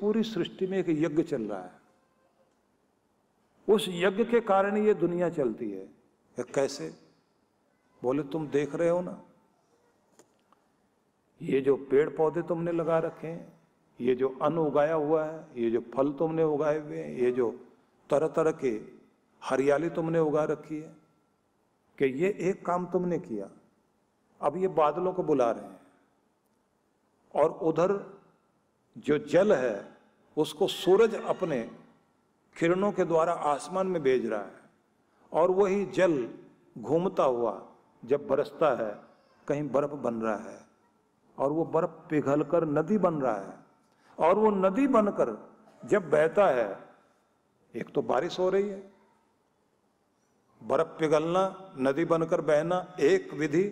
पूरी सृष्टि में एक यज्ञ चल रहा है। उस यज्ञ के कारण ये दुनिया चलती है। कैसे? बोले, तुम देख रहे हो ना। ये जो पेड़ पौधे तुमने लगा रखे हैं, ये जो अन्न उगाया हुआ है, ये जो फल तुमने उगाए हुए हैं, ये जो तरह तरह के हरियाली तुमने उगा रखी है, कि ये एक काम तुमने किया। अब ये बादलों को बुला रहे हैं। और उधर जो जल है, उसको सूरज अपने किरणों के द्वारा आसमान में भेज रहा है और वही जल घूमता हुआ जब बरसता है, कहीं बर्फ़ बन रहा है और वो बर्फ़ पिघल कर नदी बन रहा है और वो नदी बनकर जब बहता है, एक तो बारिश हो रही है। बर्फ़ पिघलना, नदी बनकर बहना, एक विधि,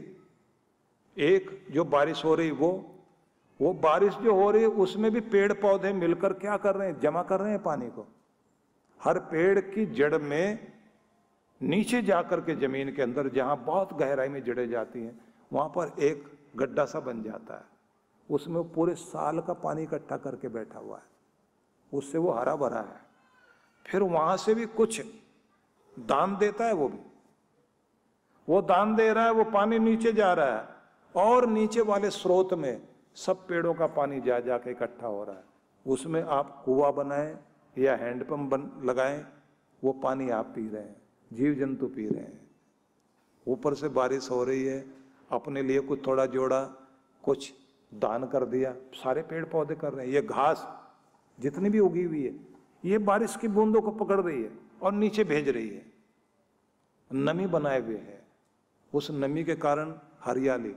एक जो बारिश हो रही वो वो बारिश जो हो रही है, उसमें भी पेड़ पौधे मिलकर क्या कर रहे हैं? जमा कर रहे हैं पानी को। हर पेड़ की जड़ में नीचे जाकर के ज़मीन के अंदर, जहाँ बहुत गहराई में जड़े जाती हैं, वहाँ पर एक गड्ढा सा बन जाता है। उसमें वो पूरे साल का पानी इकट्ठा करके बैठा हुआ है। उससे वो हरा भरा है। फिर वहाँ से भी कुछ दान देता है वो भी। वो दान दे रहा है, वो पानी नीचे जा रहा है। और नीचे वाले स्रोत में सब पेड़ों का पानी जा जाके इकट्ठा हो रहा है। उसमें आप कुआ बनाएँ या हैंडपंप बन, लगाएँ, वो पानी आप पी रहे हैं जीव जंतु पी रहे हैं। ऊपर से बारिश हो रही है, अपने लिए कुछ थोड़ा जोड़ा, कुछ दान कर दिया, सारे पेड़ पौधे कर रहे हैं। ये घास जितनी भी उगी हुई है, ये बारिश की बूंदों को पकड़ रही है और नीचे भेज रही है। नमी बनाए हुए है। उस नमी के कारण हरियाली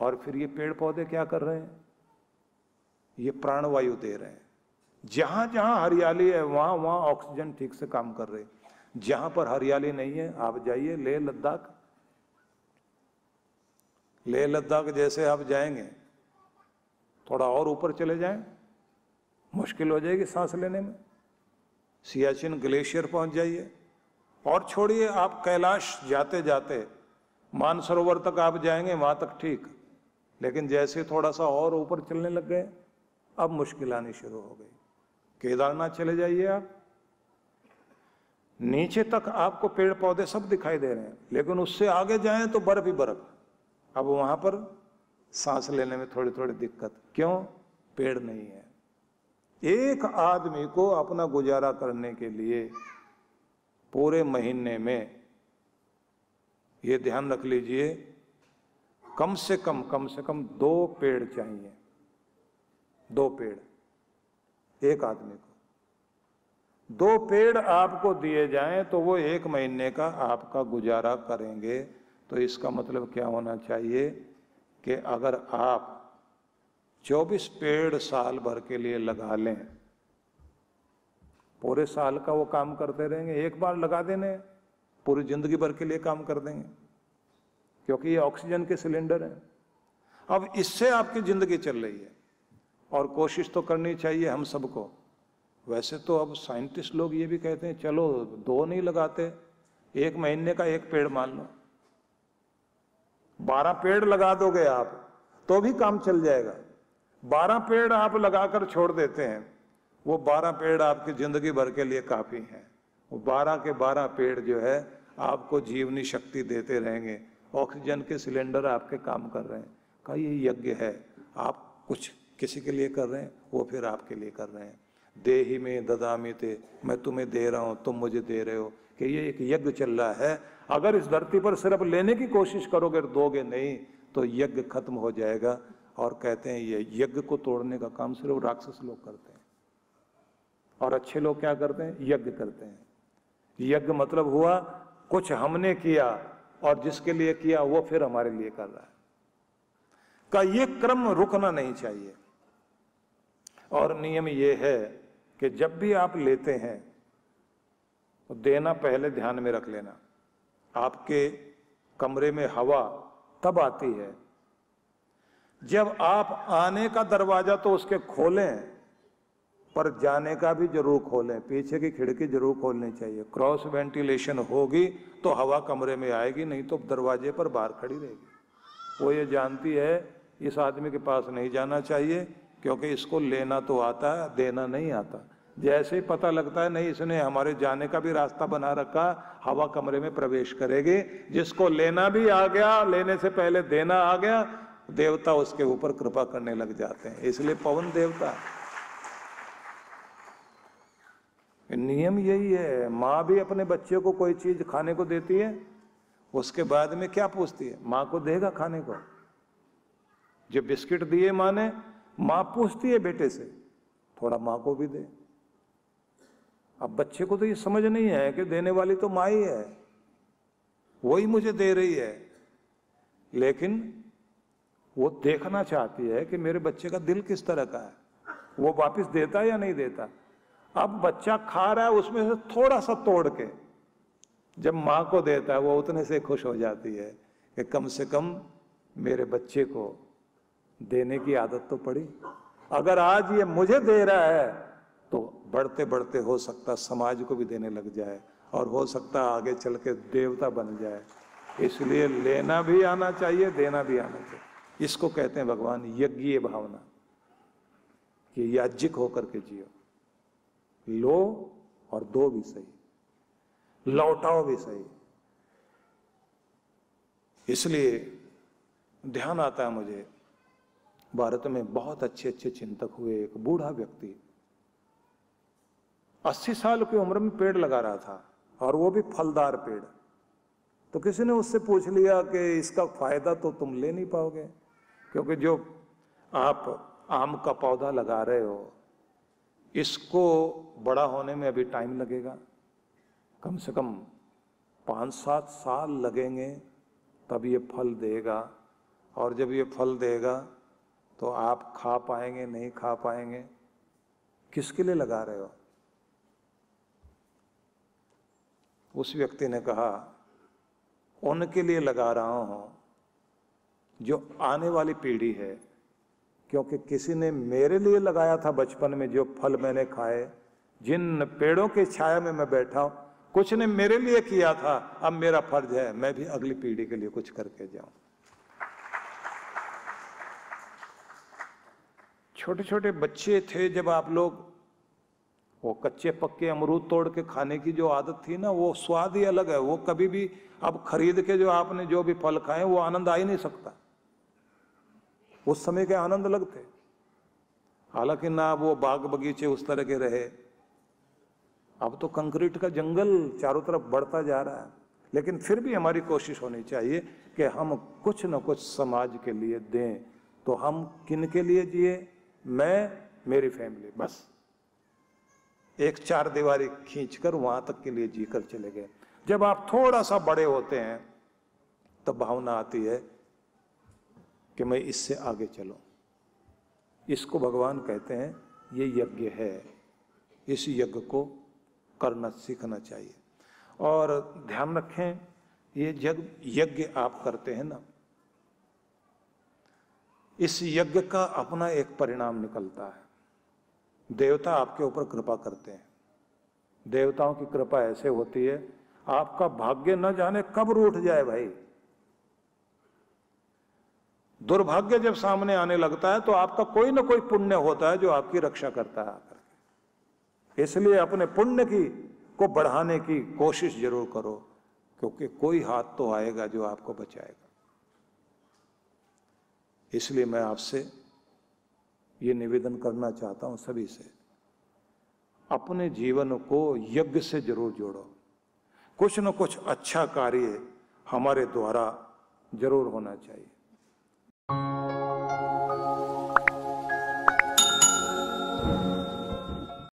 और फिर ये पेड़ पौधे क्या कर रहे हैं? ये प्राणवायु दे रहे हैं। जहाँ जहाँ हरियाली है, वहाँ वहाँ ऑक्सीजन ठीक से काम कर रहे जहाँ पर हरियाली नहीं है, आप जाइए लेह लद्दाख। लेह लद्दाख जैसे आप जाएँगे, थोड़ा और ऊपर चले जाएँ, मुश्किल हो जाएगी सांस लेने में। सियाचिन ग्लेशियर पहुँच जाइए। और छोड़िए, आप कैलाश जाते जाते, मानसरोवर तक आप जाएँगे, वहाँ तक ठीक। लेकिन जैसे थोड़ा सा और ऊपर चलने लग गए, अब मुश्किल आनी शुरू हो गई। केदारनाथ चले जाइए आप। नीचे तक आपको पेड़ पौधे सब दिखाई दे रहे हैं, लेकिन उससे आगे जाएँ तो बर्फ़ ही बर्फ़। अब वहाँ पर सांस लेने में थोड़ी थोड़ी दिक्कत। क्यों? पेड़ नहीं है। एक आदमी को अपना गुजारा करने के लिए पूरे महीने में ये ध्यान रख लीजिए कम से कम कम से कम दो पेड़ चाहिए। दो पेड़। एक आदमी को। दो पेड़ आपको दिए जाएँ तो वो एक महीने का आपका गुजारा करेंगे। तो इसका मतलब क्या होना चाहिए कि अगर आप 24 पेड़ साल भर के लिए लगा लें, पूरे साल का वो काम करते रहेंगे। एक बार लगा देने, पूरी ज़िंदगी भर के लिए काम कर देंगे। क्योंकि ये ऑक्सीजन के सिलेंडर हैं। अब इससे आपकी ज़िंदगी चल रही है। और कोशिश तो करनी चाहिए हम सबको। वैसे तो अब साइंटिस्ट लोग ये भी कहते हैं, चलो, दो नहीं लगाते, एक महीने का एक पेड़ मान लो। बारह पेड़ लगा दोगे आप तो भी काम चल जाएगा। बारह पेड़ आप लगाकर छोड़ देते हैं, वो बारह पेड़ आपकी ज़िंदगी भर के लिए काफ़ी हैं। वो बारह के बारह पेड़ जो है, आपको जीवनी शक्ति देते रहेंगे। ऑक्सीजन के सिलेंडर आपके काम कर रहे हैं। कहा, ये यज्ञ है। आप कुछ किसी के लिए कर रहे हैं, वो फिर आपके लिए कर रहे हैं। दे ही में ददामी थे, मैं तुम्हें दे रहा हूँ, तुम मुझे दे रहे हो कि ये एक यज्ञ चल रहा है। अगर इस धरती पर सिर्फ़ लेने की कोशिश करोगे दोगे नहीं तो यज्ञ खत्म हो जाएगा। और कहते हैं, ये यज्ञ को तोड़ने का काम सिर्फ़ राक्षस लोग करते हैं। और अच्छे लोग क्या करते हैं? यज्ञ करते हैं। यज्ञ मतलब हुआ, कुछ हमने किया और जिसके लिए किया वो फिर हमारे लिए कर रहा है। का ये क्रम रुकना नहीं चाहिए। और नियम ये है कि जब भी आप लेते हैं तो देना पहले ध्यान में रख लेना। आपके कमरे में हवा तब आती है। जब आप आने का दरवाज़ा तो उसके खोलें पर जाने का भी ज़रूर खोलें, पीछे की खिड़की ज़रूर खोलनी चाहिए। क्रॉस वेंटिलेशन होगी तो हवा कमरे में आएगी, नहीं तो दरवाजे पर बाहर खड़ी रहेगी। वो ये जानती है, इस आदमी के पास नहीं जाना चाहिए, क्योंकि इसको लेना तो आता है देना नहीं आता। जैसे ही पता लगता है, नहीं, इसने हमारे जाने का भी रास्ता बना रखा, हवा कमरे में प्रवेश करेगी। जिसको लेना भी आ गया, लेने से पहले देना आ गया, देवता उसके ऊपर कृपा करने लग जाते हैं। इसलिए पवन देवता। नियम यही है, माँ भी अपने बच्चे को कोई चीज़ खाने को देती है, उसके बाद में क्या पूछती है? माँ को देगा खाने को? जो बिस्किट दिए माँ ने, माँ पूछती है बेटे से, थोड़ा माँ को भी दे। अब बच्चे को तो ये समझ नहीं है कि देने वाली तो माँ ही है। वही मुझे दे रही है। लेकिन वो देखना चाहती है कि मेरे बच्चे का दिल किस तरह का है। वो वापस देता या नहीं देता? अब बच्चा खा रहा है, उसमें से थोड़ा सा तोड़ के। जब माँ को देता है, वो उतने से खुश हो जाती है कि कम से कम मेरे बच्चे को देने की आदत तो पड़ी। अगर आज ये मुझे दे रहा है तो बढ़ते बढ़ते हो सकता समाज को भी देने लग जाए और हो सकता आगे चल के देवता बन जाए। इसलिए लेना भी आना चाहिए, देना भी आना चाहिए। इसको कहते हैं भगवान यज्ञीय भावना, कि याज्ञिक होकर के जियो। लो और दो भी सही। लौटाओ भी सही। इसलिए ध्यान आता है मुझे, भारत में बहुत अच्छे अच्छे चिंतक हुए, एक बूढ़ा व्यक्ति। अस्सी साल की उम्र में पेड़ लगा रहा था, और वो भी फलदार पेड़। तो किसी ने उससे पूछ लिया कि इसका फ़ायदा तो तुम ले नहीं पाओगे, क्योंकि जो आप आम का पौधा लगा रहे हो इसको बड़ा होने में अभी टाइम लगेगा। कम से कम पाँच सात साल लगेंगे, तब ये फल देगा। और जब ये फल देगा तो आप खा पाएँगे, नहीं खा पाएँगे। किसके लिए लगा रहे हो? उस व्यक्ति ने कहा, उनके लिए लगा रहा हूँ, जो आने वाली पीढ़ी है क्योंकि किसी ने मेरे लिए लगाया था बचपन में जो फल मैंने खाए। जिन पेड़ों के छाया में मैं बैठा हूँ, कुछ ने मेरे लिए किया था, अब मेरा फ़र्ज़ है, मैं भी अगली पीढ़ी के लिए कुछ करके जाऊँ। छोटे छोटे बच्चे थे जब आप लोग, वो कच्चे पक्के अमरूद तोड़ के खाने की जो आदत थी ना, वो स्वाद ही अलग है। वो कभी भी अब खरीद के जो आपने जो भी फल खाए, वो आनंद आ ही नहीं सकता। उस समय के आनंद अलग थे हालाँकि ना वो बाग बगीचे उस तरह के रहे। अब तो कंक्रीट का जंगल चारों तरफ़ बढ़ता जा रहा है। लेकिन फिर भी हमारी कोशिश होनी चाहिए कि हम कुछ न कुछ समाज के लिए दें। तो हम किन के लिए जिए? मैं, मेरी फैमिली, बस। एक चार दीवारी खींचकर वहाँ तक के लिए जीकर चले गए। जब आप थोड़ा सा बड़े होते हैं, तब भावना आती है कि मैं इससे आगे चलूँ। इसको भगवान कहते हैं, ये यज्ञ है। इस यज्ञ को करना, सीखना चाहिए। और ध्यान रखें, ये यज्ञ यज्ञ आप करते हैं ना, इस यज्ञ का अपना एक परिणाम निकलता है। देवता आपके ऊपर कृपा करते हैं। देवताओं की कृपा ऐसे होती है, आपका भाग्य न जाने कब रूठ जाए भाई। दुर्भाग्य जब सामने आने लगता है तो आपका कोई ना कोई पुण्य होता है जो आपकी रक्षा करता है इसलिए अपने पुण्य की, को बढ़ाने की कोशिश ज़रूर करो, क्योंकि कोई हाथ तो आएगा जो आपको बचाएगा। इसलिए मैं आपसे ये निवेदन करना चाहता हूँ सभी से, अपने जीवन को यज्ञ से ज़रूर जोड़ो। कुछ न कुछ अच्छा कार्य हमारे द्वारा ज़रूर होना चाहिए। Thank you.